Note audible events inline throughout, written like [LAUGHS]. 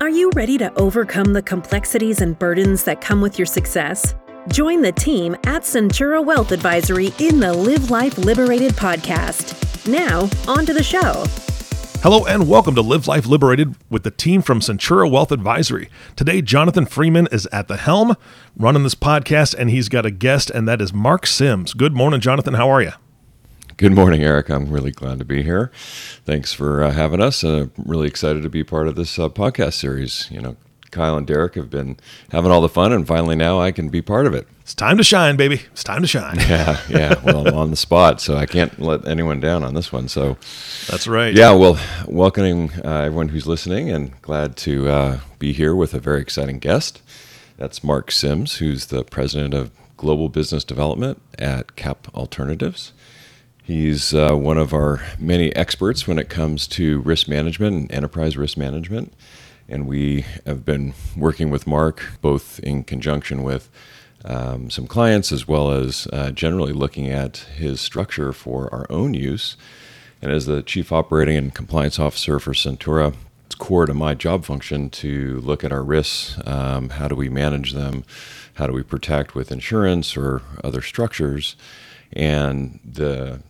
Are you ready to overcome the complexities and burdens that come with your success? Join the team at Centura Wealth Advisory in the Live Life Liberated podcast. Now, on to the show. Hello and welcome to Live Life Liberated with the team from Centura Wealth Advisory. Today, Jonathan Freeman is at the helm running this podcast, and he's got a guest, and that is Mark Sims. Good morning, Jonathan. How are you? Good morning, Eric. I'm really glad to be here. Thanks for uh, having us. Uh, really excited to be part of this uh, podcast series. You know, Kyle and Derek have been having all the fun, and finally now I can be part of it. It's time to shine, baby. It's time to shine. [LAUGHS] Yeah, yeah. Well, I'm on the spot, so I can't let anyone down on this one. So that's right. Yeah. Well, welcoming uh, everyone who's listening, and glad to uh, be here with a very exciting guest. That's Mark Sims, who's the president of Global Business Development at Cap Alternatives. He's uh, one of our many experts when it comes to risk management and enterprise risk management. And we have been working with Mark both in conjunction with um, some clients as well as uh, generally looking at his structure for our own use. And as the Chief Operating and Compliance Officer for Centura, it's core to my job function to look at our risks. Um, how do we manage them? How do we protect with insurance or other structures? And the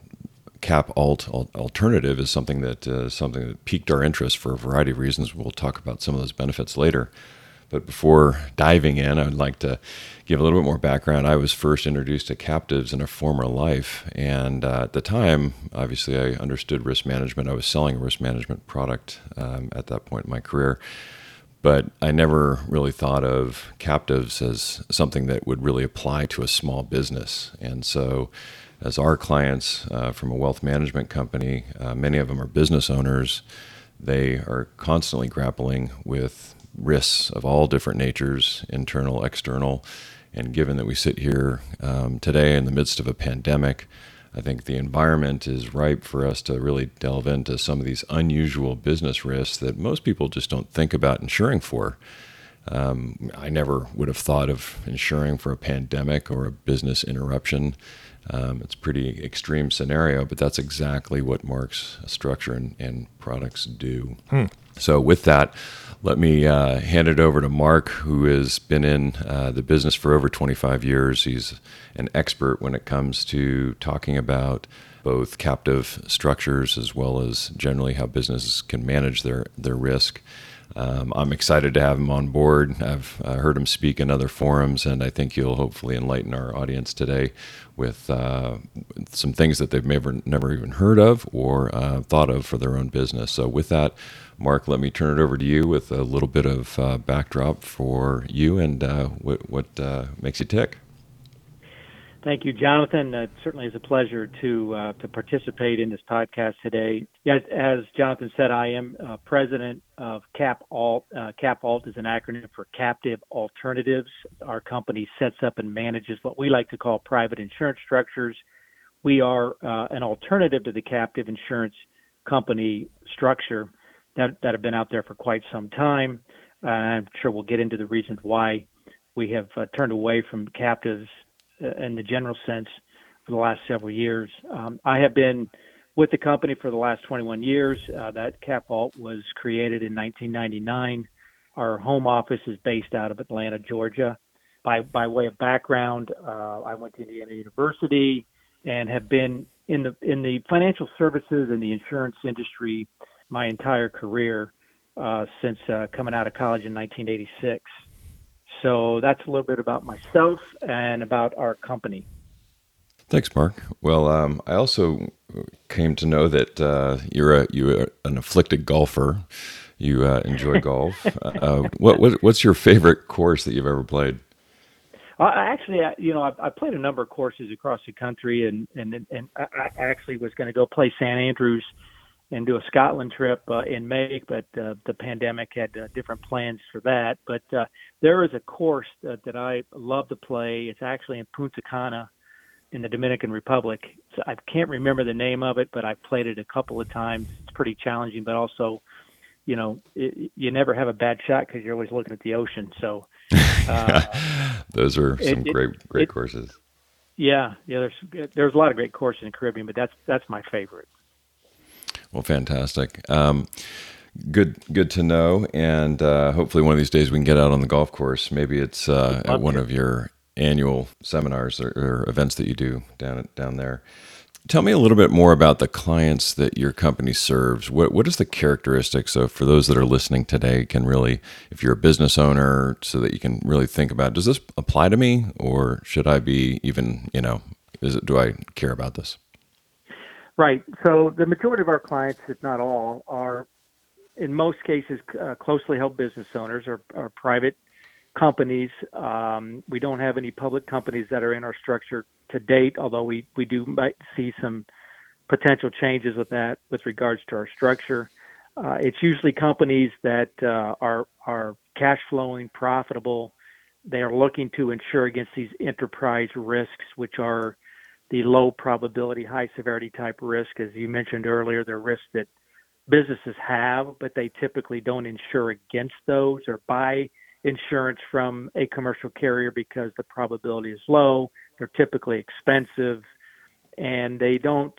cap alt alternative is something that uh, something that piqued our interest for a variety of reasons. We'll talk about some of those benefits later. But before diving in, I'd like to give a little bit more background. I was first introduced to captives in a former life, and uh, at the time, obviously, I understood risk management. I was selling a risk management product um, at that point in my career, but I never really thought of captives as something that would really apply to a small business. And so, as our clients uh, from a wealth management company, uh, many of them are business owners. They are constantly grappling with risks of all different natures, internal, external. And given that we sit here um, today in the midst of a pandemic, I think the environment is ripe for us to really delve into some of these unusual business risks that most people just don't think about insuring for. Um, I never would have thought of insuring for a pandemic or a business interruption. Um, it's a pretty extreme scenario, but that's exactly what Mark's structure and, and products do. Hmm. So, with that, let me uh, hand it over to Mark, who has been in uh, the business for over 25 years. He's an expert when it comes to talking about both captive structures as well as generally how businesses can manage their, their risk. Um, I'm excited to have him on board. I've uh, heard him speak in other forums, and I think he'll hopefully enlighten our audience today with uh, some things that they've never, never even heard of or uh, thought of for their own business. So, with that, Mark, let me turn it over to you with a little bit of uh, backdrop for you and uh, what, what uh, makes you tick. Thank you, Jonathan. Uh, it certainly is a pleasure to uh, to participate in this podcast today. As, as Jonathan said, I am uh, president of Cap Alt. Uh, Cap Alt is an acronym for Captive Alternatives. Our company sets up and manages what we like to call private insurance structures. We are uh, an alternative to the captive insurance company structure that, that have been out there for quite some time. I'm sure we'll get into the reasons why we have uh, turned away from captives uh, in the general sense for the last several years. Um, I have been with the company for the last 21 years. Uh, that Cap Alt was created in 1999. Our home office is based out of Atlanta, Georgia. By by way of background, uh, I went to Indiana University and have been in the in the financial services and the insurance industry my entire career uh, since uh, coming out of college in 1986. So that's a little bit about myself and about our company. Thanks, Mark. Well, um, I also came to know that uh, you're a you're an afflicted golfer. You uh, enjoy [LAUGHS] golf. Uh, what, what, what's your favorite course that you've ever played? I actually, you know, I, I played a number of courses across the country, and and and I actually was going to go play St Andrews and do a Scotland trip uh, in May, but uh, the pandemic had uh, different plans for that. But uh, there is a course that, that I love to play. It's actually in Punta Cana in the Dominican Republic. So I can't remember the name of it, but I've played it a couple of times. It's pretty challenging, but also, you know, it, you never have a bad shot because you're always looking at the ocean. So [LAUGHS] uh, those are some it, great, great it, courses. Yeah, yeah. There's there's a lot of great courses in the Caribbean, but that's that's my favorite. Well, fantastic. Um, good good to know. And uh, hopefully, one of these days we can get out on the golf course. Maybe it's uh, at one of your annual seminars or, or, events that you do down down there. Tell me a little bit more about the clients that your company serves. What what is the characteristics of for those that are listening today can really, if you're a business owner, so that you can really think about does this apply to me or should I be even you know is it do I care about this? Right. So the majority of our clients, if not all, are in most cases uh, closely held business owners or, or private companies. Um, we don't have any public companies that are in our structure to date, although we, we do might see some potential changes with that with regards to our structure. Uh, it's usually companies that uh, are are cash flowing, profitable. They are looking to insure against these enterprise risks, which are the low probability, high severity type risk. As you mentioned earlier, they're risks that businesses have, but they typically don't insure against those or buy insurance from a commercial carrier because the probability is low. They're typically expensive, and they don't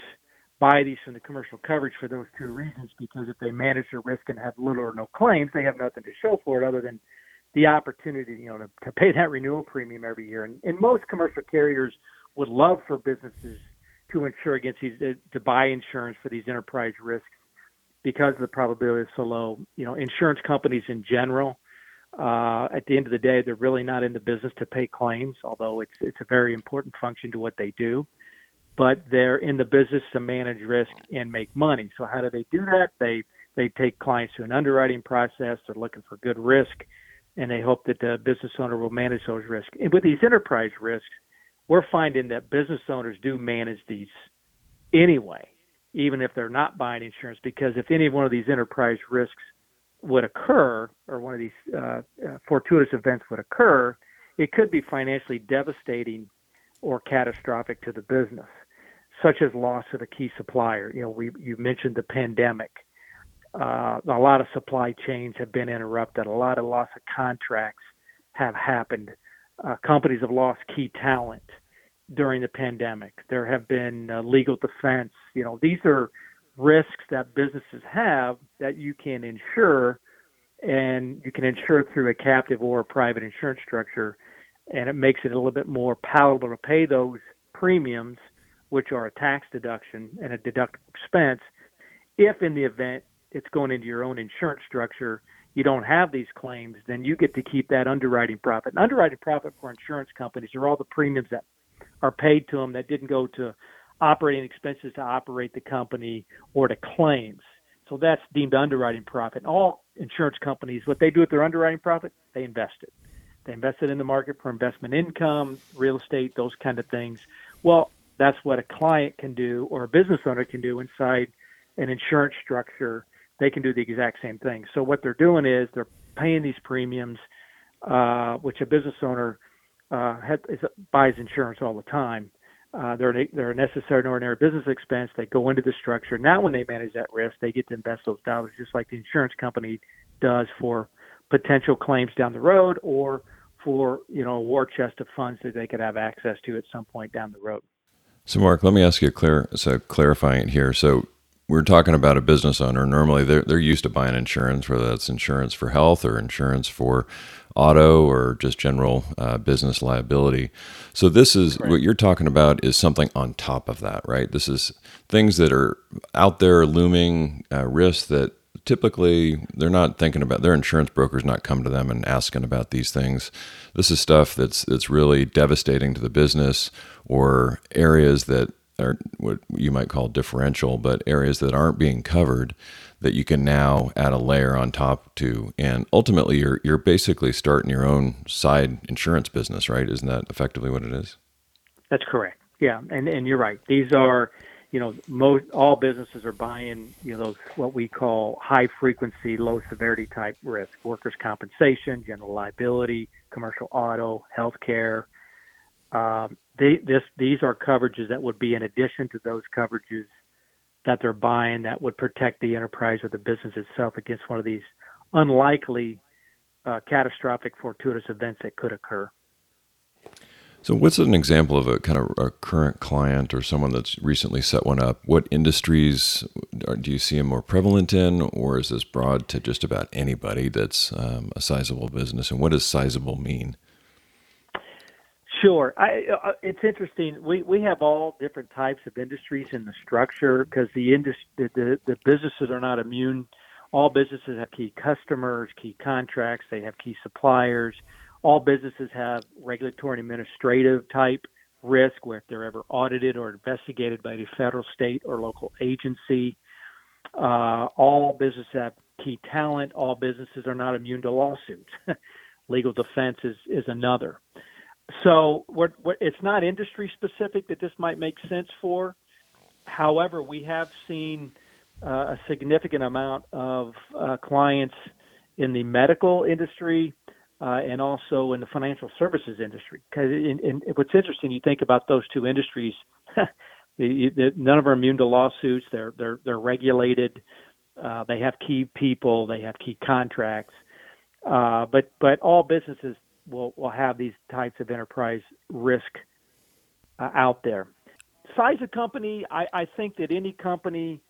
buy these from the commercial coverage for those two reasons because if they manage their risk and have little or no claims, they have nothing to show for it other than the opportunity, you know, to, to pay that [LAUGHS] renewal premium every year. And, and most commercial carriers would love for businesses to insure against these, to buy insurance for these enterprise risks because the probability is so low. You know, insurance companies in general, uh, at the end of the day, they're really not in the business to pay claims, although it's it's a very important function to what they do. But they're in the business to manage risk and make money. So how do they do that? They they take clients through an underwriting process. They're looking for good risk, and they hope that the business owner will manage those risks. And with these enterprise risks, we're finding that business owners do manage these anyway even if they're not buying insurance, because if any one of these enterprise risks would occur, or one of these uh, uh, fortuitous events would occur, it could be financially devastating or catastrophic to the business, such as loss of a key supplier. You know, we you mentioned the pandemic. Uh, a lot of supply chains have been interrupted. A lot of loss of contracts have happened. Uh, companies have lost key talent during the pandemic. There have been uh, legal defense. You know, these are risks that businesses have that you can insure, and you can insure through a captive or a private insurance structure, and it makes it a little bit more palatable to pay those premiums, which are a tax deduction and a deductible expense, if in the event it's going into your own insurance structure. You don't have these claims, then you get to keep that underwriting profit. And underwriting profit for insurance companies are all the premiums that are paid to them that didn't go to operating expenses to operate the company or to claims. So that's deemed underwriting profit. All insurance companies, what they do with their underwriting profit, they invest it. They invest it in the market for investment income, real estate, those kind of things. Well, that's what a client can do or a business owner can do inside an insurance structure. They can do the exact same thing. So what they're doing is they're paying these premiums, uh, which a business owner uh, has, is, buys insurance all the time. Uh, they're they're a necessary and ordinary business expense. They go into the structure. Now, when they manage that risk, they get to invest those dollars just like the insurance company does for potential claims down the road or for you know a war chest of funds that they could have access to at some point down the road. So, Mark, let me ask you a clear, so clarifying it here. So, we're talking about a business owner. Normally, they're they're used to buying insurance, whether that's insurance for health or insurance for auto or just general uh, business liability. So this is right. what you're talking about is something on top of that, right? This is things that are out there looming uh, risks that typically they're not thinking about. Their insurance brokers not come to them and asking about these things. This is stuff that's that's really devastating to the business or areas that are what you might call differential, but areas that aren't being covered that you can now add a layer on top to. And ultimately you're you're basically starting your own side insurance business right? Isn't that effectively what it is? That's correct. Yeah. And and you're right. These are you know most all businesses are buying you know those what we call high frequency low severity type risk. Workers compensation general liability commercial auto healthcare um, they, this these are coverages that would be in addition to those coverages that they're buying that would protect the enterprise or the business itself against one of these unlikely uh, catastrophic fortuitous events that could occur. So, what's an example of a kind of a current client or someone that's recently set one up? What industries do you see them more prevalent in, or is this broad to just about anybody that's um, a sizable business? And what does sizable mean? Sure, I, uh, it's interesting. We we have all different types of industries in the structure because the industry the, the the businesses are not immune. All businesses have key customers, key contracts. They have key suppliers all businesses have regulatory and administrative type risk where if they're ever audited or investigated by the federal, state, or local agency. Uh, all businesses have key talent. All businesses are not immune to lawsuits. [LAUGHS] Legal defense is, is another. So what, what, it's not industry specific that this might make sense for. However, we have seen uh, a significant amount of uh, clients in the medical industry, uh, and also in the financial services industry. Because in, in, what's interesting, you think about those two industries. [LAUGHS] none of them are immune to lawsuits. They're they're they're regulated. Uh, they have key people. They have key contracts. Uh, but but all businesses will will have these types of enterprise risk uh, out there. Size of company, I, I think that any company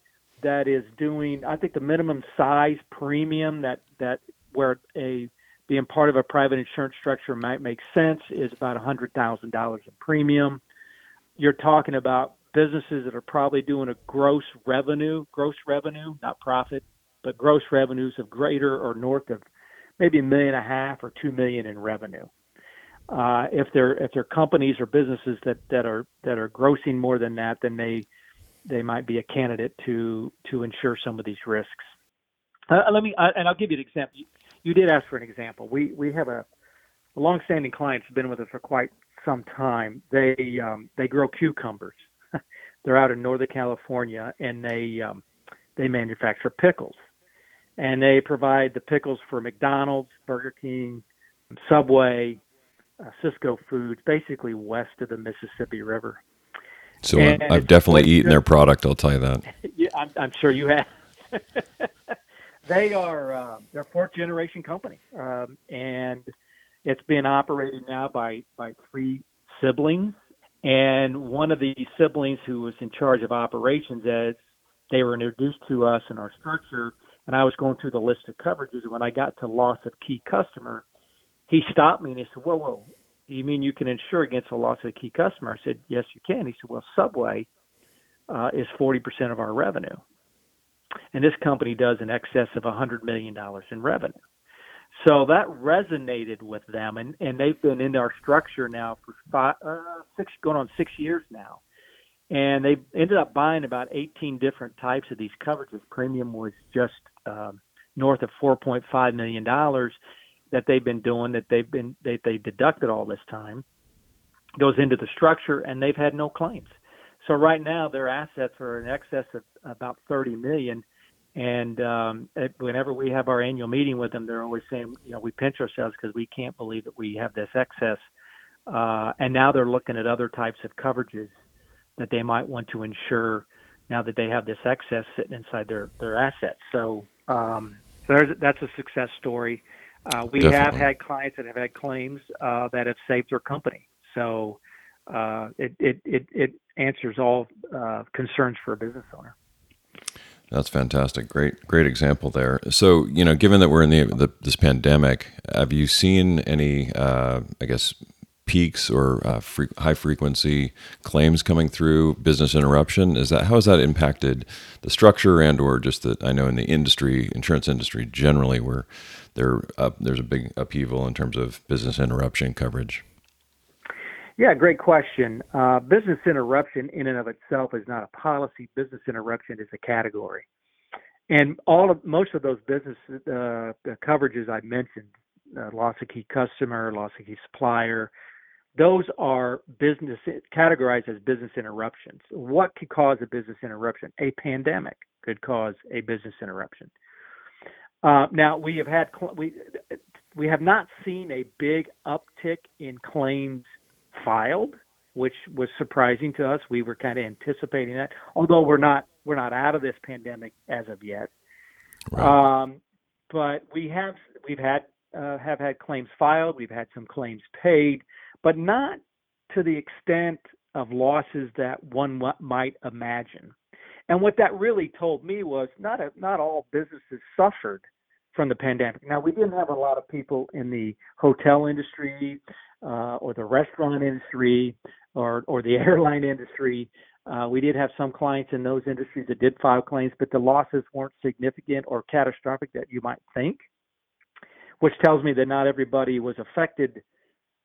that is doing, I think the minimum size premium that that where a being part of a private insurance structure might make sense is about $100,000 in premium. You're talking about businesses that are probably doing a gross revenue, gross revenue, not profit, but gross revenues of greater or north of maybe a million and a half or two million in revenue. Uh, if they're if they're companies or businesses that, that are that are grossing more than that, then they they might be a candidate to to insure some of these risks. Uh, let me uh, and I'll give you an example you did ask for an example. We we have a, a longstanding client who's been with us for quite some time. They um, they grow cucumbers. [LAUGHS] They're out in Northern California, and they um, they manufacture pickles, and they provide the pickles for McDonald's, Burger King, Subway, uh, Sysco Foods, basically west of the Mississippi River. So and I've definitely eaten their product. I'll tell you that. [LAUGHS] yeah, I'm, I'm sure you have. [LAUGHS] They are uh, they're fourth generation company, um, and it's been operated now by by three siblings. And one of the siblings who was in charge of operations, as they were introduced to us in our structure, and I was going through the list of coverages. When I got to loss of key customer, he stopped me and he said, "Whoa, whoa, you mean you can insure against the loss of a key customer?" I said, "Yes, you can." He said, "Well, Subway uh, is 40% of our revenue." and this company does in excess of $100 million in revenue. So that resonated with them, and, and they've been in our structure now for five, uh, six, going on six years now. And they ended up buying about 18 different types of these coverages. Premium was just um, north of 4.5 million dollars that they've been doing. That they've been they they deducted all this time goes into the structure, and they've had no claims. So right now their assets are in excess of about 30 million. And um, whenever we have our annual meeting with them, they're always saying, you know, we pinch ourselves because we can't believe that we have this excess. Uh, and now they're looking at other types of coverages that they might want to insure now that they have this excess sitting inside their their assets. So, um, so that's a success story. Uh, we Definitely. have had clients that have had claims uh, that have saved their company. So uh, it, it, it, it answers all uh, concerns for a business owner. That's fantastic. Great, great example there. So, you know, given that we're in the, the this pandemic, have you seen any, uh, I guess, peaks or uh, high frequency claims coming through business interruption? Is that how has that impacted the structure and or just that I know in the industry, insurance industry generally, where there uh, there's a big upheaval in terms of business interruption coverage? Yeah, great question. Uh, business interruption in and of itself is not a policy. Business interruption is a category, and all of most of those business uh, coverages I mentioned, uh, loss of key customer, loss of key supplier, those are business categorized as business interruptions. What could cause a business interruption? A pandemic could cause a business interruption. Uh, now we have had we we have not seen a big uptick in claims filed, which was surprising to us. We were kind of anticipating that, although we're not we're not out of this pandemic as of yet. Right. Um, but we have we've had uh, have had claims filed. We've had some claims paid, but not to the extent of losses that one might imagine. And what that really told me was not a, not all businesses suffered from the pandemic. Now we didn't have a lot of people in the hotel industry uh, or the restaurant industry or or the [LAUGHS] airline industry. Uh, we did have some clients in those industries that did file claims, but the losses weren't significant or catastrophic that you might think, which tells me that not everybody was affected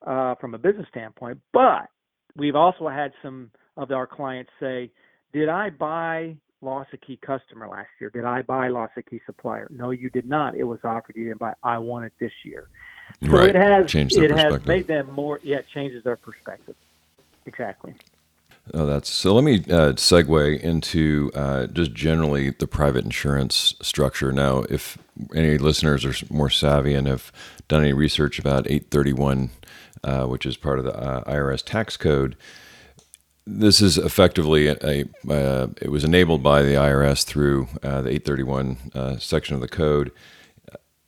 uh, from a business standpoint. But we've also had some of our clients say, "Did I buy loss a key customer last year? Did I buy loss a key supplier? No, you did not. It was offered you didn't buy. I want it this year. So right. it has Changed it has made them more. Yeah, it changes their perspective. Exactly. Oh, that's so. Let me uh, segue into uh, just generally the private insurance structure. Now, if any listeners are more savvy and have done any research about 831, uh, which is part of the uh, IRS tax code, this is effectively a, a uh, it was enabled by the IRS through the 831 uh, section of the code.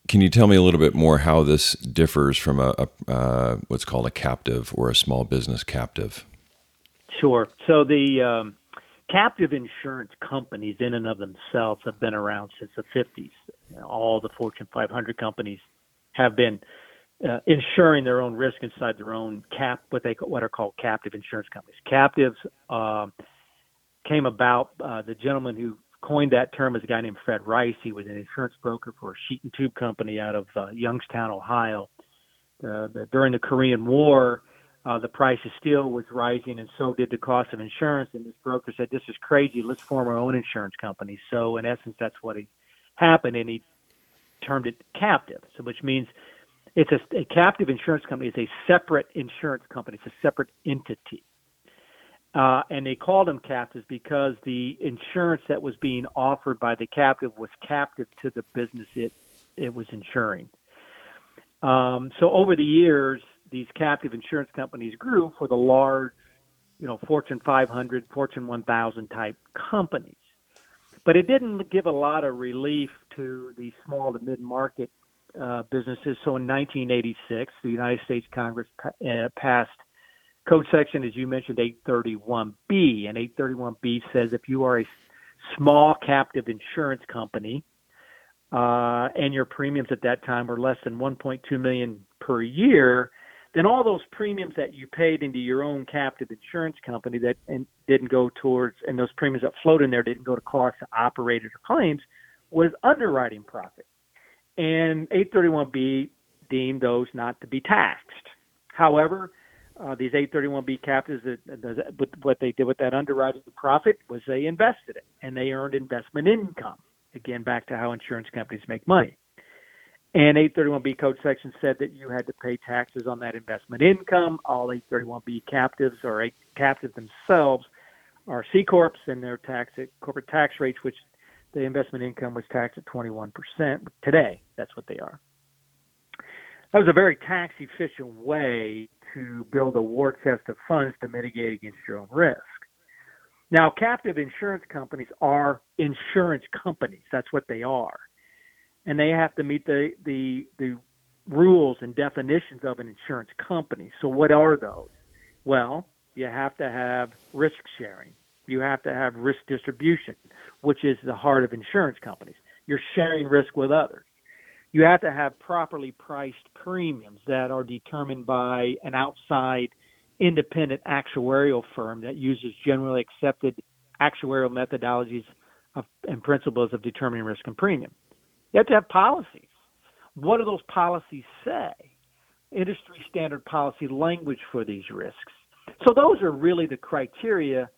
Can you tell me a little bit more how this differs from a, a what's called a captive or a small business captive? Sure. So the um, captive insurance companies, in and of themselves, have been around since the 50s. You know, all the Fortune 500 companies have been uh, insuring their own risk inside their own cap, what they what are called captive insurance companies. Captives um, came about. Uh, the gentleman who coined that term is a guy named Fred Reiss. He was an insurance broker for a sheet and tube company out of uh, Youngstown, Ohio. The, during the Korean War, uh, the price of steel was rising, and so did the cost of insurance. And this broker said, "This is crazy. Let's form our own insurance company." So, in essence, that's what he happened, and he termed it captive. So, which means it's a, a captive insurance company. It's a separate insurance company. It's a separate entity. Uh, and they called them captives because the insurance that was being offered by the captive was captive to the business it it was insuring. Um, so over the years, these captive insurance companies grew for the large, you know, Fortune 500, Fortune 1000 type companies. But it didn't give a lot of relief to the small to mid market uh, businesses. So in 1986, the United States Congress uh, passed code section, as you mentioned, 831B. And 831B says if you are a small captive insurance company uh, and your premiums at that time were less than 1.2 million per year, then all those premiums that you paid into your own captive insurance company that and didn't go towards, and those premiums that flowed in there didn't go to costs to operate or claims, was underwriting profit and 831B deemed those not to be taxed. However, uh, these 831B captives, that, what they did with that underwriting profit was they invested it and they earned investment income. Again, back to how insurance companies make money. And 831B code section said that you had to pay taxes on that investment income. All 831B captives or captives themselves are C corps and their tax corporate tax rates, which the investment income was taxed at 21%. Today, that's what they are. That was a very tax efficient way to build a war chest of funds to mitigate against your own risk. Now, captive insurance companies are insurance companies. That's what they are. And they have to meet the, the, the rules and definitions of an insurance company. So, what are those? Well, you have to have risk sharing you have to have risk distribution, which is the heart of insurance companies. You're sharing risk with others. You have to have properly priced premiums that are determined by an outside independent actuarial firm that uses generally accepted actuarial methodologies of, and principles of determining risk and premium. You have to have policies. What do those policies say? Industry standard policy language for these risks. So those are really the criteria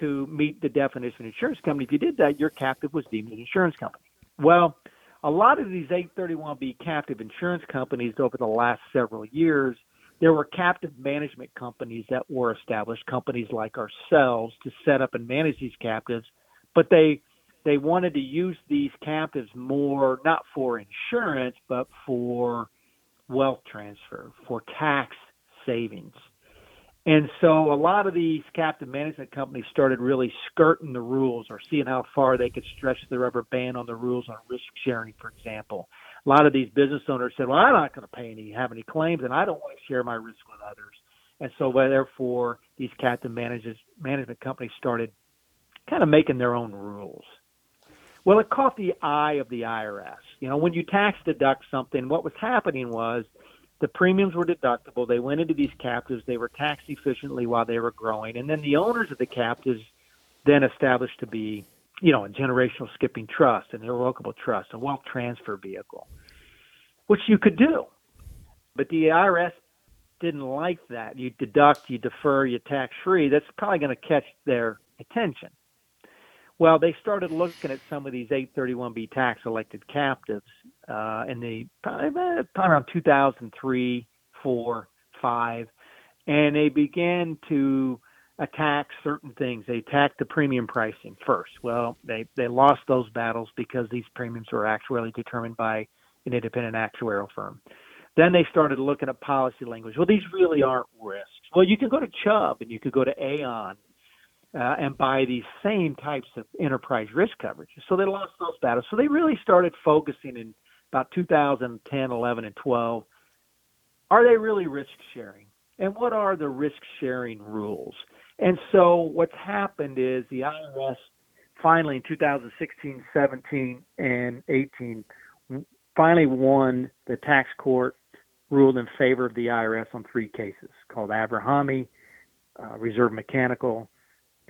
to meet the definition of insurance company. If you did that, your captive was deemed an insurance company. Well, a lot of these 831B captive insurance companies over the last several years, there were captive management companies that were established, companies like ourselves, to set up and manage these captives, but they they wanted to use these captives more not for insurance but for wealth transfer, for tax savings. And so a lot of these captive management companies started really skirting the rules or seeing how far they could stretch the rubber band on the rules on risk sharing, for example. A lot of these business owners said, well, I'm not going to pay any, have any claims, and I don't want to share my risk with others. And so, therefore, these captive manages, management companies started kind of making their own rules. Well, it caught the eye of the IRS. You know, when you tax deduct something, what was happening was the premiums were deductible. They went into these captives. They were taxed efficiently while they were growing. And then the owners of the captives then established to be, you know, a generational skipping trust, an irrevocable trust, a wealth transfer vehicle, which you could do. But the IRS didn't like that. You deduct, you defer, you tax free. That's probably going to catch their attention. Well, they started looking at some of these 831b tax elected captives uh, in the probably around 2003, four, five, and they began to attack certain things. They attacked the premium pricing first. Well, they they lost those battles because these premiums were actually determined by an independent actuarial firm. Then they started looking at policy language. Well, these really aren't risks. Well, you can go to Chubb and you could go to Aon uh, and buy these same types of enterprise risk coverages. So they lost those battles. So they really started focusing in about 2010, 11, and 12. Are they really risk sharing? And what are the risk sharing rules? And so what's happened is the IRS finally in 2016, 17, and 18 finally won the tax court ruled in favor of the IRS on three cases called Avrahami, uh, Reserve Mechanical,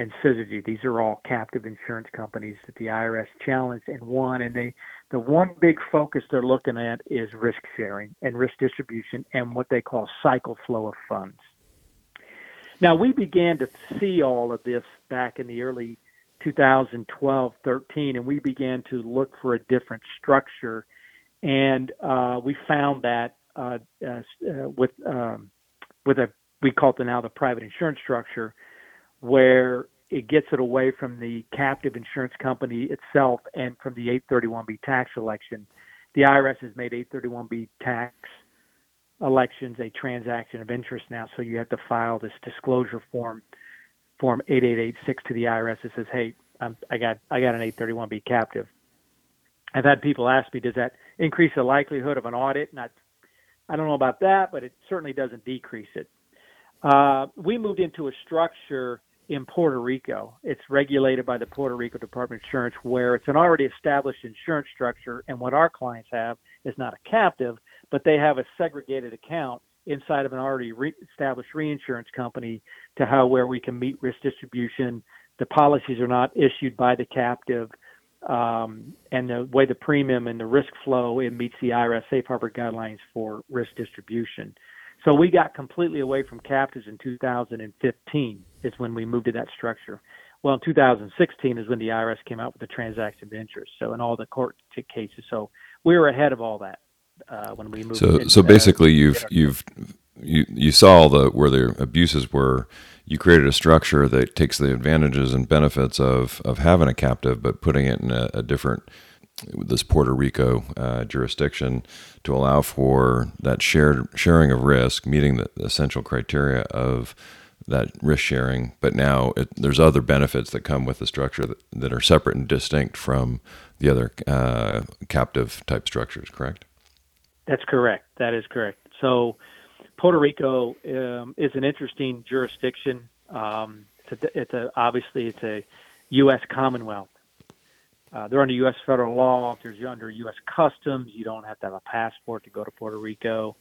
and Syzygy. These are all captive insurance companies that the IRS challenged and won. And they, the one big focus they're looking at is risk sharing and risk distribution and what they call cycle flow of funds. Now we began to see all of this back in the early 2012, 13, and we began to look for a different structure. And uh, we found that uh, uh, with um, with a we call it now the private insurance structure where it gets it away from the captive insurance company itself and from the 831b tax election. The IRS has made 831b tax elections a transaction of interest now, so you have to file this disclosure form, form 8886 to the IRS that says, "Hey, I'm, I got I got an 831b captive." I've had people ask me, "Does that increase the likelihood of an audit?" And I, I don't know about that, but it certainly doesn't decrease it. Uh, we moved into a structure in Puerto Rico. It's regulated by the Puerto Rico Department of Insurance, where it's an already established insurance structure. And what our clients have is not a captive, but they have a segregated account inside of an already re- established reinsurance company to how where we can meet risk distribution. The policies are not issued by the captive, um, and the way the premium and the risk flow it meets the IRS safe harbor guidelines for risk distribution. So we got completely away from captives in 2015 is when we moved to that structure. Well, in 2016 is when the IRS came out with the transaction of interest. So in all the court cases, so we were ahead of all that uh, when we moved. So so basically, uh, you've you've you you saw the where the abuses were. You created a structure that takes the advantages and benefits of of having a captive, but putting it in a, a different this Puerto Rico uh, jurisdiction to allow for that shared sharing of risk, meeting the essential criteria of that risk sharing. But now it, there's other benefits that come with the structure that, that are separate and distinct from the other uh, captive type structures. Correct? That's correct. That is correct. So Puerto Rico um, is an interesting jurisdiction. Um, it's, a, it's a, obviously it's a U.S. Commonwealth. Uh, they're under U.S. federal law. If you're under U.S. customs, you don't have to have a passport to go to Puerto Rico.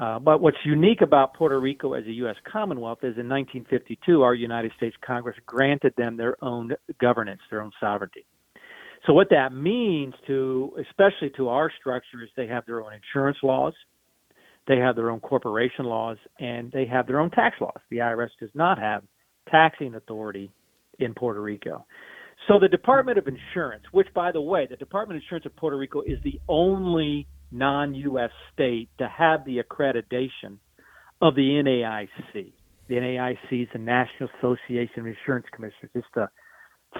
Uh, but what's unique about Puerto Rico as a U.S. Commonwealth is in 1952, our United States Congress granted them their own governance, their own sovereignty. So what that means to, especially to our structure, is they have their own insurance laws, they have their own corporation laws, and they have their own tax laws. The IRS does not have taxing authority in Puerto Rico. So the Department of Insurance, which by the way, the Department of Insurance of Puerto Rico is the only non-U.S. state to have the accreditation of the NAIC. The NAIC is the National Association of Insurance Commissioners. It's the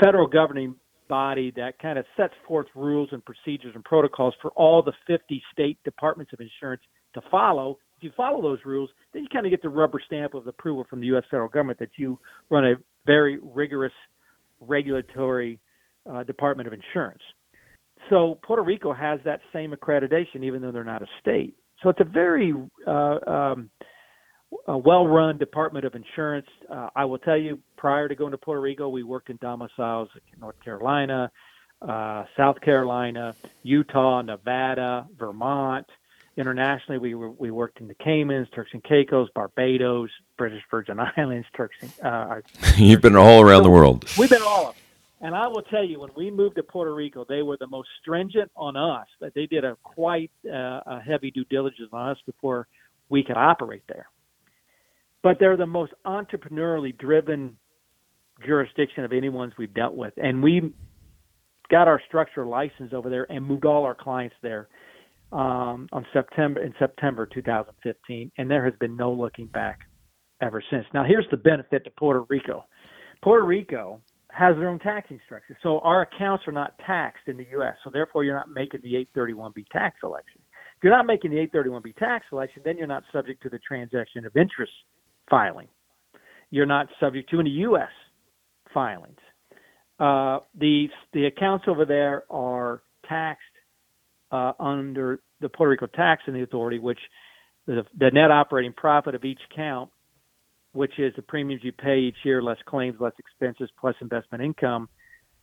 federal governing body that kind of sets forth rules and procedures and protocols for all the 50 state departments of insurance to follow. If you follow those rules, then you kind of get the rubber stamp of approval from the U.S. federal government that you run a very rigorous regulatory uh, Department of Insurance. So Puerto Rico has that same accreditation, even though they're not a state. So it's a very uh, um, a well-run Department of Insurance. Uh, I will tell you, prior to going to Puerto Rico, we worked in domiciles in North Carolina, uh, South Carolina, Utah, Nevada, Vermont. Internationally, we were, we worked in the Caymans, Turks and Caicos, Barbados, British Virgin [LAUGHS] Islands, Turks. And, uh, [LAUGHS] You've been all around so the world. We've been all. And I will tell you, when we moved to Puerto Rico, they were the most stringent on us. They did a quite uh, a heavy due diligence on us before we could operate there. But they're the most entrepreneurially driven jurisdiction of anyone's we've dealt with, and we got our structure license over there and moved all our clients there um, on September in September 2015, and there has been no looking back ever since. Now, here's the benefit to Puerto Rico. Puerto Rico has their own taxing structure. So our accounts are not taxed in the U.S. So therefore, you're not making the 831B tax election. If you're not making the 831B tax election, then you're not subject to the transaction of interest filing. You're not subject to any U.S. filings. Uh, the the accounts over there are taxed uh, under the Puerto Rico Taxing Authority, which the, the net operating profit of each account which is the premiums you pay each year, less claims, less expenses, plus investment income.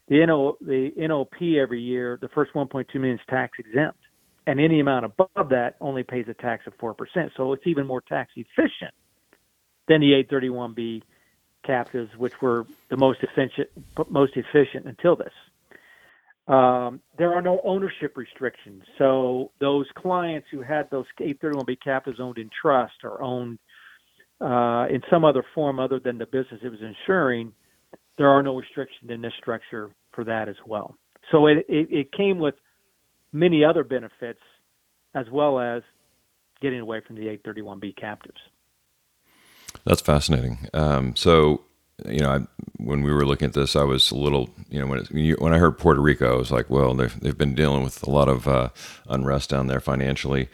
The NO, the NOP every year, the first 1.2 million is tax exempt, and any amount above that only pays a tax of four percent. So it's even more tax efficient than the 831b captives, which were the most efficient, most efficient until this. Um, there are no ownership restrictions. So those clients who had those 831b captives owned in trust or owned uh, in some other form other than the business it was insuring, there are no restrictions in this structure for that as well. So it, it, it came with many other benefits as well as getting away from the 831B captives. That's fascinating. Um, so, you know, I, when we were looking at this, I was a little, you know, when, it, when I heard Puerto Rico, I was like, well, they've, they've been dealing with a lot of uh, unrest down there financially.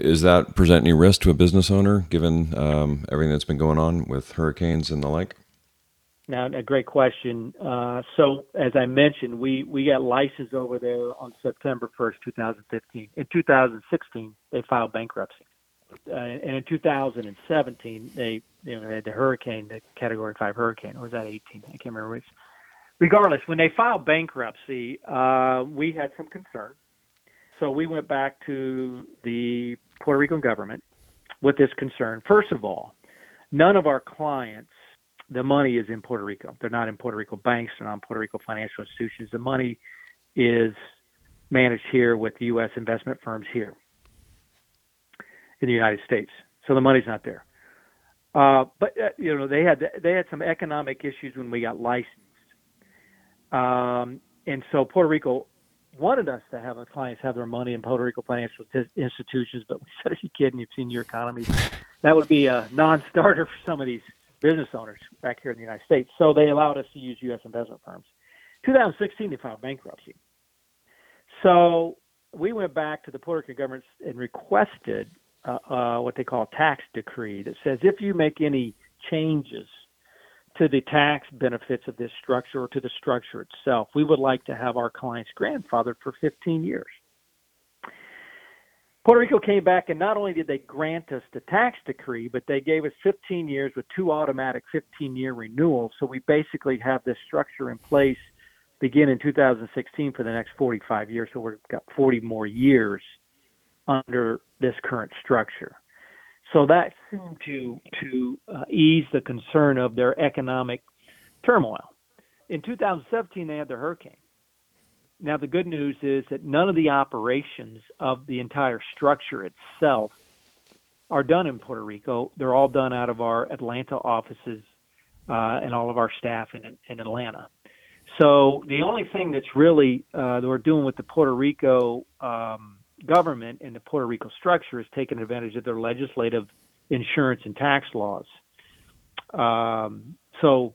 Is that present any risk to a business owner given um, everything that's been going on with hurricanes and the like? Now, a great question. Uh, so, as I mentioned, we, we got licensed over there on September 1st, 2015. In 2016, they filed bankruptcy. Uh, and in 2017, they you know, had the hurricane, the Category 5 hurricane, or was that 18? I can't remember which. Regardless, when they filed bankruptcy, uh, we had some concern so we went back to the Puerto Rican government with this concern. First of all, none of our clients, the money is in Puerto Rico. They're not in Puerto Rico banks, they're not in Puerto Rico financial institutions. The money is managed here with U.S. investment firms here in the United States. So the money's not there. Uh, but uh, you know they had they had some economic issues when we got licensed, um, and so Puerto Rico wanted us to have our clients have their money in Puerto Rico financial t- institutions, but we [LAUGHS] said, "Are you kidding? You've seen your economy." that would be a non-starter for some of these business owners back here in the United States. So they allowed us to use U.S. investment firms. 2016, they filed bankruptcy. So we went back to the Puerto Rican government and requested uh, uh, what they call a tax decree that says if you make any changes to the tax benefits of this structure or to the structure itself. We would like to have our clients grandfathered for 15 years. Puerto Rico came back and not only did they grant us the tax decree, but they gave us 15 years with two automatic 15 year renewals. So we basically have this structure in place begin in 2016 for the next 45 years. So we've got 40 more years under this current structure. So that seemed to to uh, ease the concern of their economic turmoil. In 2017, they had the hurricane. Now the good news is that none of the operations of the entire structure itself are done in Puerto Rico. They're all done out of our Atlanta offices uh, and all of our staff in, in Atlanta. So the only thing that's really uh, that we're doing with the Puerto Rico um, government and the Puerto Rico structure has taken advantage of their legislative insurance and tax laws. Um, so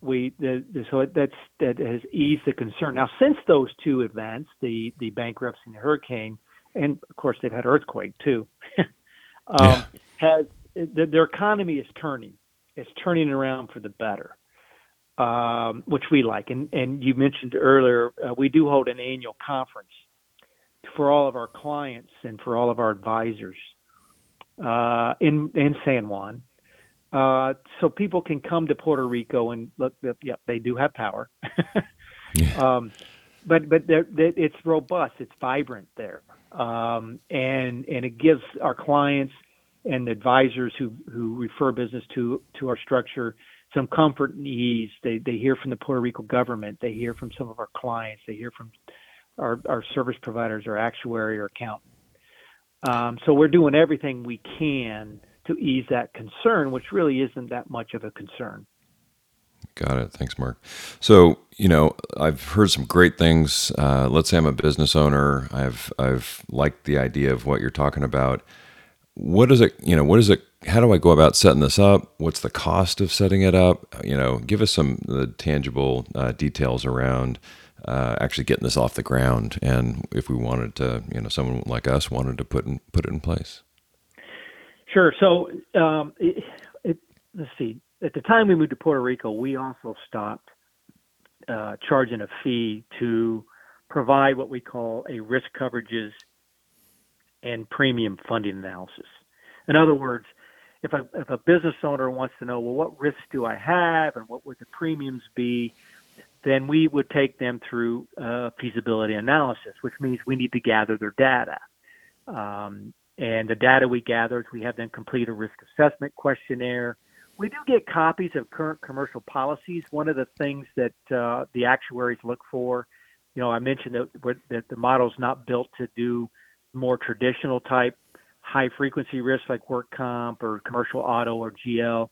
we the, the, so that's that has eased the concern. Now, since those two events, the the bankruptcy and the hurricane, and of course they've had earthquake too, [LAUGHS] um, yeah. has the, their economy is turning. It's turning around for the better, um, which we like. And and you mentioned earlier, uh, we do hold an annual conference for all of our clients and for all of our advisors. uh, in in San Juan, uh, so people can come to Puerto Rico and look. Yep, they do have power, yeah. [LAUGHS] um, but but they're, they're, it's robust. It's vibrant there, um, and and it gives our clients and advisors who who refer business to to our structure some comfort and ease. They they hear from the Puerto Rico government. They hear from some of our clients. They hear from our our service providers, our actuary, or accountant. Um, so we're doing everything we can to ease that concern, which really isn't that much of a concern. Got it. Thanks, Mark. So, you know, I've heard some great things. Uh, let's say I'm a business owner. I've I've liked the idea of what you're talking about. What is it? You know, what is it? How do I go about setting this up? What's the cost of setting it up? You know, give us some the tangible uh, details around uh, actually getting this off the ground. And if we wanted to, you know, someone like us wanted to put in, put it in place. Sure. So um, it, it, let's see. At the time we moved to Puerto Rico, we also stopped uh, charging a fee to provide what we call a risk coverages and premium funding analysis. In other words, if a, if a business owner wants to know, well, what risks do I have and what would the premiums be, then we would take them through a feasibility analysis, which means we need to gather their data. Um, and the data we gathered, we have them complete a risk assessment questionnaire. We do get copies of current commercial policies. One of the things that uh, the actuaries look for, you know, I mentioned that, that the model is not built to do more traditional type high frequency risks like work comp or commercial auto or GL,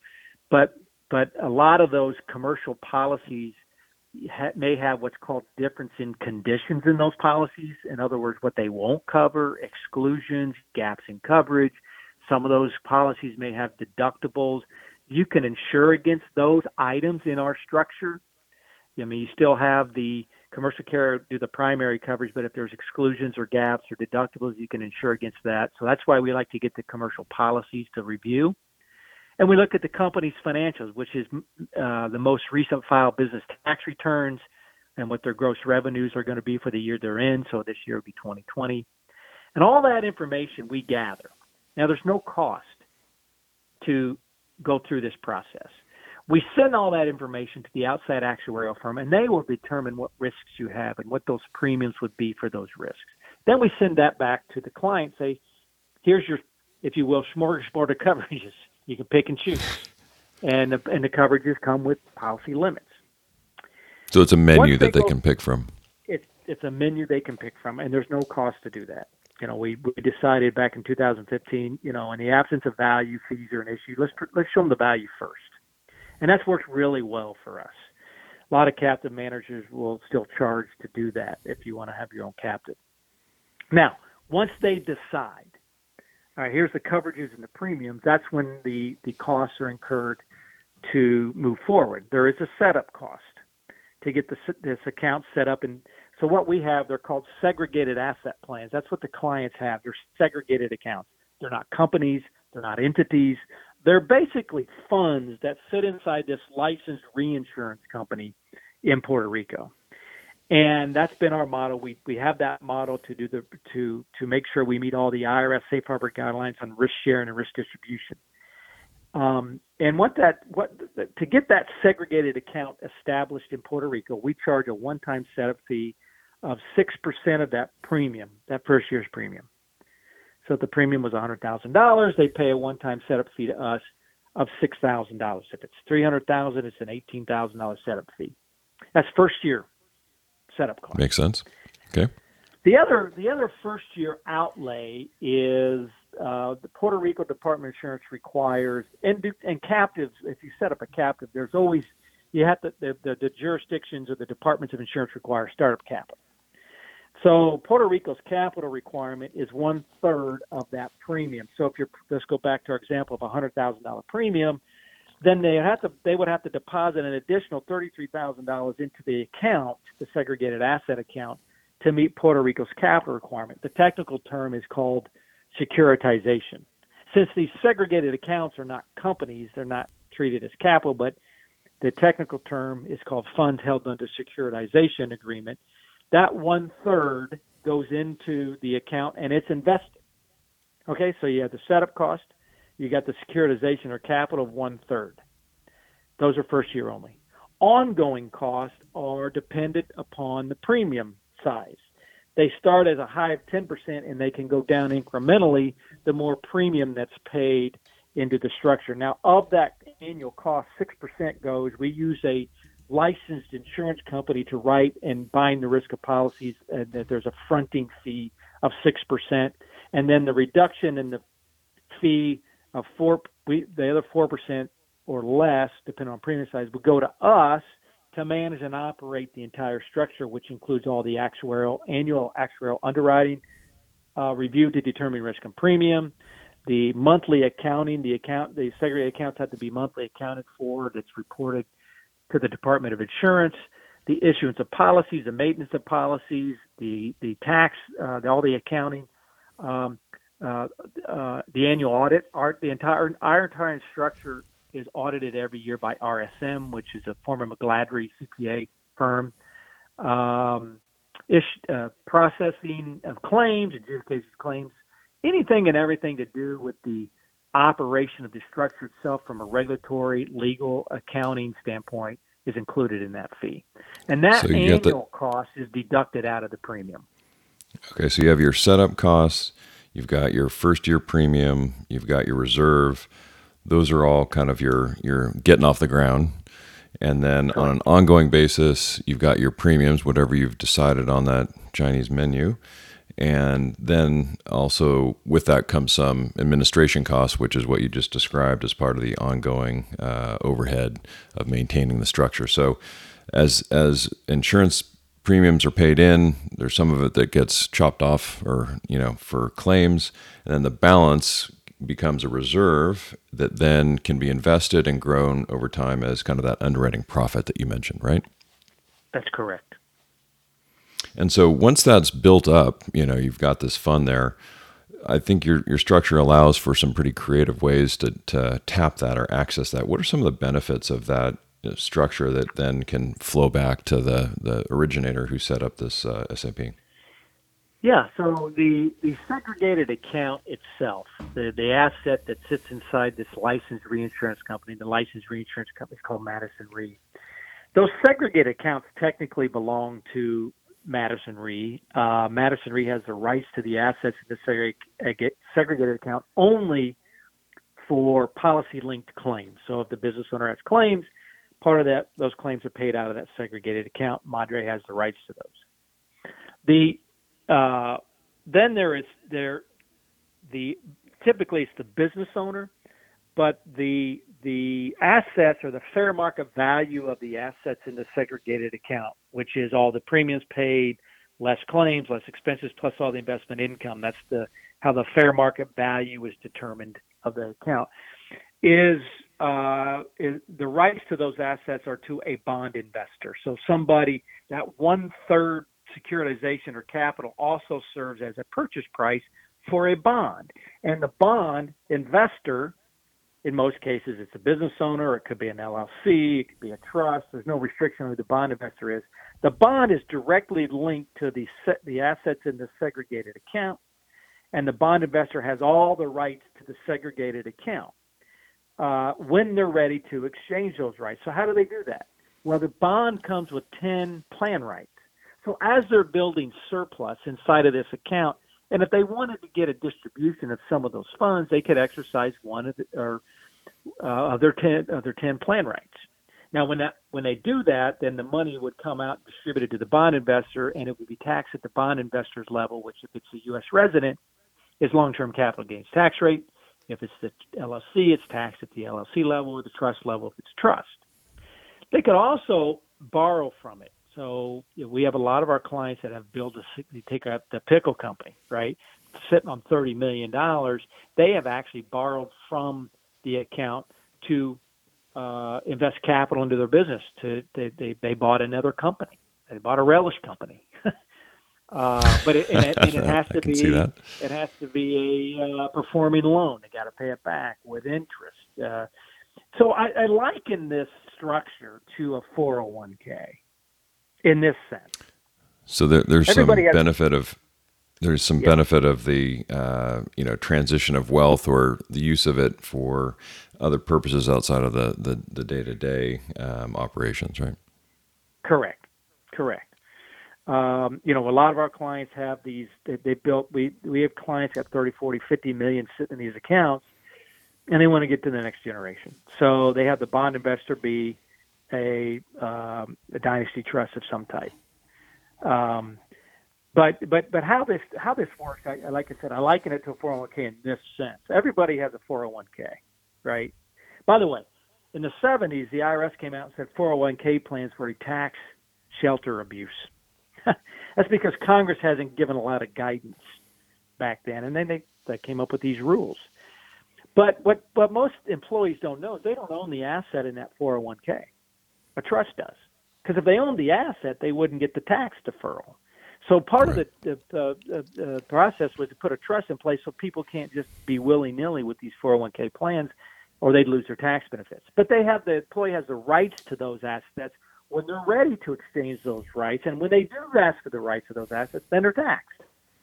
but but a lot of those commercial policies ha- may have what's called difference in conditions in those policies. In other words, what they won't cover, exclusions, gaps in coverage. Some of those policies may have deductibles. You can insure against those items in our structure. I mean, you still have the commercial carrier do the primary coverage, but if there's exclusions or gaps or deductibles, you can insure against that. So that's why we like to get the commercial policies to review. And we look at the company's financials, which is uh, the most recent filed business tax returns and what their gross revenues are going to be for the year they're in. So this year will be 2020. And all that information we gather. Now, there's no cost to go through this process. We send all that information to the outside actuarial firm, and they will determine what risks you have and what those premiums would be for those risks. Then we send that back to the client, say, here's your, if you will, smorgasbord of [LAUGHS] coverages. You can pick and choose, and the, and the coverages come with policy limits. So it's a menu that they, go, can pick from. It's it's a menu they can pick from, and there's no cost to do that. You know, we, we decided back in 2015. You know, in the absence of value, fees are an issue. Let's let's show them the value first, and that's worked really well for us. A lot of captive managers will still charge to do that if you want to have your own captive. Now, once they decide all right, here's the coverages and the premiums. That's when the, the costs are incurred to move forward. There is a setup cost to get this, this account set up. And so what we have, they're called segregated asset plans. That's what the clients have. They're segregated accounts. They're not companies. They're not entities. They're basically funds that sit inside this licensed reinsurance company in Puerto Rico and that's been our model. We we have that model to do the to to make sure we meet all the IRS safe harbor guidelines on risk sharing and risk distribution. Um, and what that what to get that segregated account established in Puerto Rico, we charge a one-time setup fee of six percent of that premium, that first year's premium. So if the premium was hundred thousand dollars, they pay a one-time setup fee to us of six thousand dollars. If it's three hundred thousand, it's an eighteen thousand dollars setup fee. That's first year setup cost. Makes sense. Okay. The other the other first year outlay is uh, the Puerto Rico Department of Insurance requires and and captives. If you set up a captive, there's always you have to the, the, the jurisdictions or the departments of insurance require startup capital. So Puerto Rico's capital requirement is one third of that premium. So if you're let's go back to our example of a hundred thousand dollar premium, then they to they would have to deposit an additional thirty-three thousand dollars into the account, the segregated asset account, to meet Puerto Rico's capital requirement. The technical term is called securitization. Since these segregated accounts are not companies, they're not treated as capital, but the technical term is called funds held under securitization agreement. That one third goes into the account and it's invested. Okay, so you have the setup cost, you got the securitization or capital of one third. Those are first year only. Ongoing costs are dependent upon the premium size. They start as a high of 10% and they can go down incrementally the more premium that's paid into the structure. Now, of that annual cost, 6% goes. We use a licensed insurance company to write and bind the risk of policies, and that there's a fronting fee of 6%. And then the reduction in the fee of four, we, the other 4% or less, depending on premium size, would go to us to manage and operate the entire structure, which includes all the actuarial annual actuarial underwriting uh, review to determine risk and premium, the monthly accounting, the account, the segregated accounts have to be monthly accounted for. That's reported to the Department of Insurance. The issuance of policies, the maintenance of policies, the the tax, uh, the, all the accounting, um, uh, uh, the annual audit. Our, the entire our entire structure is audited every year by RSM, which is a former McGladrey CPA firm. Um, ish, uh, processing of claims, adjudication of claims, anything and everything to do with the operation of the structure itself from a regulatory, legal, accounting standpoint is included in that fee. And that so annual the, cost is deducted out of the premium. Okay, so you have your setup costs, you've got your first year premium, you've got your reserve. Those are all kind of your your getting off the ground. And then on an ongoing basis, you've got your premiums, whatever you've decided on that Chinese menu. And then also with that comes some administration costs, which is what you just described as part of the ongoing uh, overhead of maintaining the structure. So, as as insurance premiums are paid in, there's some of it that gets chopped off, or you know, for claims, and then the balance becomes a reserve that then can be invested and grown over time as kind of that underwriting profit that you mentioned, right? That's correct. And so once that's built up, you know, you've got this fund there. I think your your structure allows for some pretty creative ways to to tap that or access that. What are some of the benefits of that structure that then can flow back to the the originator who set up this uh, SAP? Yeah, so the, the segregated account itself, the, the asset that sits inside this licensed reinsurance company, the licensed reinsurance company is called Madison Re. Those segregated accounts technically belong to Madison Re. Uh, Madison Re has the rights to the assets in the segregated account only for policy linked claims. So if the business owner has claims, part of that those claims are paid out of that segregated account. Madre has the rights to those. The uh, then there is there the typically it's the business owner, but the the assets or the fair market value of the assets in the segregated account, which is all the premiums paid, less claims, less expenses, plus all the investment income. That's the how the fair market value is determined of the account. Is, Uh, the rights to those assets are to a bond investor. So somebody that one third securitization or capital also serves as a purchase price for a bond. And the bond investor, in most cases, it's a business owner, it could be an LLC, it could be a trust. There's no restriction on who the bond investor is. The bond is directly linked to the the assets in the segregated account, and the bond investor has all the rights to the segregated account uh, when they're ready to exchange those rights. So how do they do that? Well, the bond comes with 10 plan rights. So as they're building surplus inside of this account, and if they wanted to get a distribution of some of those funds, they could exercise one of the, or uh, of their ten of their ten plan rights. Now, when that when they do that, then the money would come out distributed to the bond investor, and it would be taxed at the bond investor's level, which, if it's a U.S. resident, is long-term capital gains tax rate. If it's the LLC, it's taxed at the LLC level or the trust level if it's trust. They could also borrow from it. So you know, we have a lot of our clients that have built a they take out the pickle company, right? Sitting on thirty million dollars, they have actually borrowed from the account to uh, invest capital into their business. To they, they they bought another company. They bought a relish company. Uh, but it, and it, and it [LAUGHS] has to be it has to be a uh, performing loan. They got to pay it back with interest. Uh, so I, I liken this structure to a 401k in this sense. So there, there's Everybody some benefit of there's some benefit of the uh, you know transition of wealth or the use of it for other purposes outside of the the, the day-to-day um, operations, right? Correct. Correct. Um, you know, a lot of our clients have these. They, they built. We we have clients got 30, 40, 50 million sitting in these accounts, and they want to get to the next generation. So they have the bond investor be a um, a dynasty trust of some type. Um, but but but how this how this works, I, like I said, I liken it to a 401k in this sense. Everybody has a 401k, right? By the way, in the 70s, the IRS came out and said 401k plans were a tax shelter abuse. [LAUGHS] That's because Congress hasn't given a lot of guidance back then, and then they, they came up with these rules. But what what most employees don't know is they don't own the asset in that 401k. A trust does, because if they owned the asset, they wouldn't get the tax deferral. So part right. of the, the, the, the process was to put a trust in place so people can't just be willy nilly with these 401k plans, or they'd lose their tax benefits. But they have the employee has the rights to those assets when they're ready to exchange those rights, and when they do ask for the rights of those assets, then they're taxed,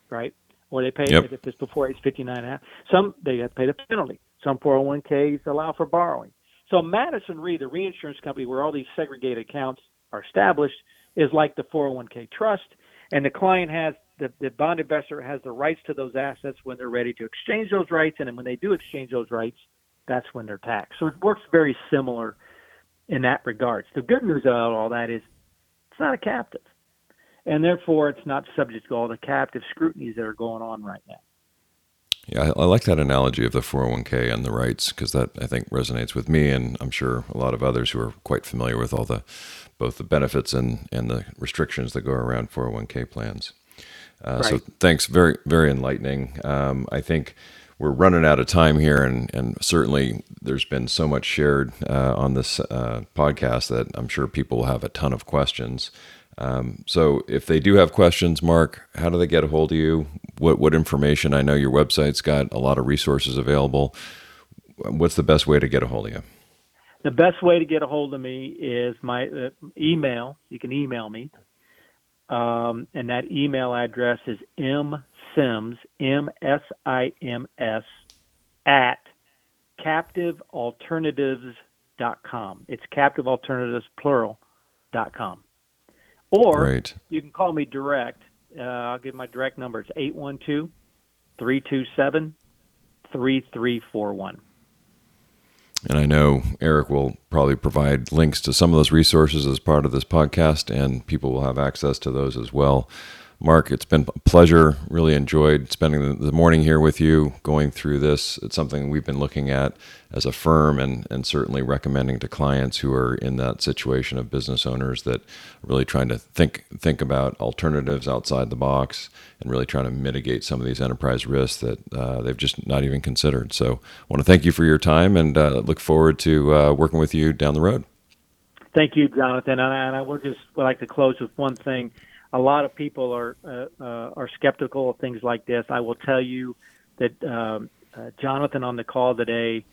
right? Or they pay yep. if it's before age 59 and a half. Some they have to pay the penalty. Some 401ks allow for borrowing. So Madison Re, the reinsurance company where all these segregated accounts are established, is like the 401k trust and the client has the, the bond investor has the rights to those assets when they're ready to exchange those rights, and then when they do exchange those rights, that's when they're taxed. So it works very similar in that regards. The good news about all that is it's not a captive, and therefore it's not subject to all the captive scrutinies that are going on right now. Yeah, I, I like that analogy of the 401k and the rights because that I think resonates with me, and I'm sure a lot of others who are quite familiar with all the both the benefits and, and the restrictions that go around 401k plans. Uh, right. So thanks, very very enlightening. Um, I think we're running out of time here, and and certainly there's been so much shared uh, on this uh, podcast that I'm sure people will have a ton of questions. Um, so if they do have questions, Mark, how do they get a hold of you? What what information? I know your website's got a lot of resources available. What's the best way to get a hold of you? The best way to get a hold of me is my uh, email. You can email me. Um, and that email address is msims, M-S-I-M-S, at captivealternatives.com. It's captivealternatives, plural, dot com. Or Great. you can call me direct. Uh, I'll give my direct number. It's 812 327 3341. And I know Eric will probably provide links to some of those resources as part of this podcast, and people will have access to those as well. Mark, it's been a pleasure. Really enjoyed spending the morning here with you, going through this. It's something we've been looking at as a firm and, and certainly recommending to clients who are in that situation of business owners that really trying to think think about alternatives outside the box and really trying to mitigate some of these enterprise risks that uh, they've just not even considered. So I want to thank you for your time and uh, look forward to uh, working with you down the road. Thank you, Jonathan. And I will just like to close with one thing a lot of people are uh, uh, are skeptical of things like this. I will tell you that um, uh, Jonathan on the call today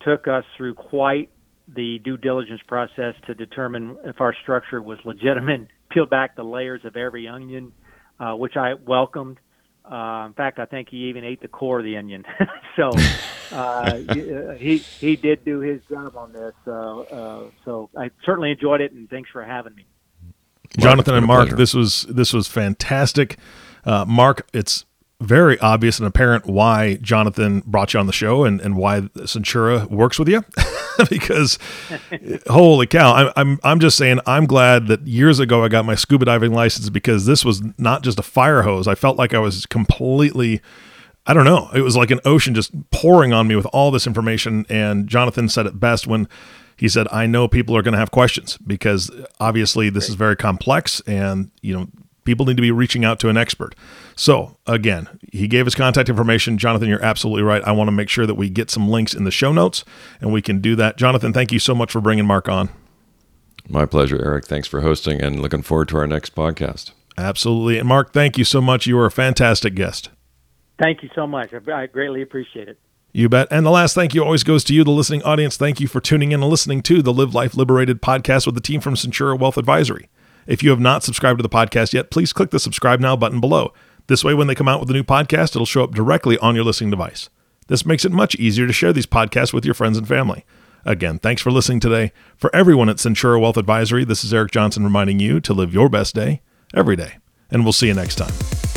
took us through quite the due diligence process to determine if our structure was legitimate. [LAUGHS] Peel back the layers of every onion, uh, which I welcomed. Uh, in fact, I think he even ate the core of the onion. [LAUGHS] so uh, he he did do his job on this. So I certainly enjoyed it, and thanks for having me. Jonathan and Mark, this was this was fantastic. Uh, Mark, it's very obvious and apparent why Jonathan brought you on the show and, and why Centura works with you. [LAUGHS] because [LAUGHS] holy cow, I'm, I'm I'm just saying I'm glad that years ago I got my scuba diving license because this was not just a fire hose. I felt like I was completely I don't know. It was like an ocean just pouring on me with all this information. And Jonathan said it best when he said, I know people are going to have questions because obviously this is very complex and, you know, people need to be reaching out to an expert. So, again, he gave us contact information. Jonathan, you're absolutely right. I want to make sure that we get some links in the show notes and we can do that. Jonathan, thank you so much for bringing Mark on. My pleasure, Eric. Thanks for hosting and looking forward to our next podcast. Absolutely. And Mark, thank you so much. You were a fantastic guest. Thank you so much. I greatly appreciate it. You bet. And the last thank you always goes to you, the listening audience. Thank you for tuning in and listening to the Live Life Liberated podcast with the team from Centura Wealth Advisory. If you have not subscribed to the podcast yet, please click the subscribe now button below. This way, when they come out with a new podcast, it'll show up directly on your listening device. This makes it much easier to share these podcasts with your friends and family. Again, thanks for listening today. For everyone at Centura Wealth Advisory, this is Eric Johnson reminding you to live your best day every day. And we'll see you next time.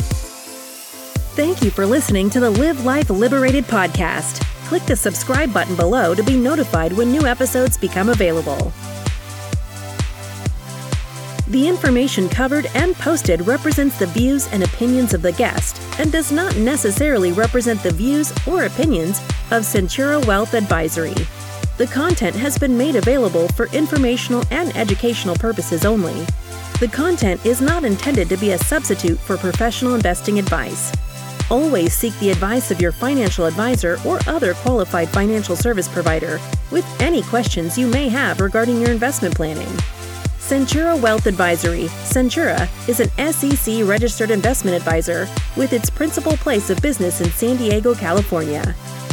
Thank you for listening to the Live Life Liberated podcast. Click the subscribe button below to be notified when new episodes become available. The information covered and posted represents the views and opinions of the guest and does not necessarily represent the views or opinions of Centura Wealth Advisory. The content has been made available for informational and educational purposes only. The content is not intended to be a substitute for professional investing advice. Always seek the advice of your financial advisor or other qualified financial service provider with any questions you may have regarding your investment planning. Centura Wealth Advisory. Centura is an SEC registered investment advisor with its principal place of business in San Diego, California.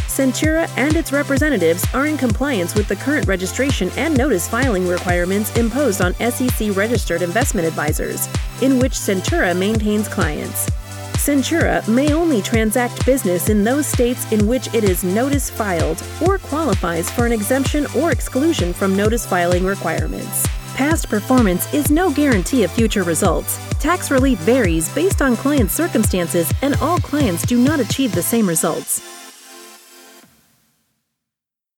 Centura and its representatives are in compliance with the current registration and notice filing requirements imposed on SEC registered investment advisors, in which Centura maintains clients. Centura may only transact business in those states in which it is notice filed or qualifies for an exemption or exclusion from notice filing requirements. Past performance is no guarantee of future results. Tax relief varies based on client circumstances, and all clients do not achieve the same results.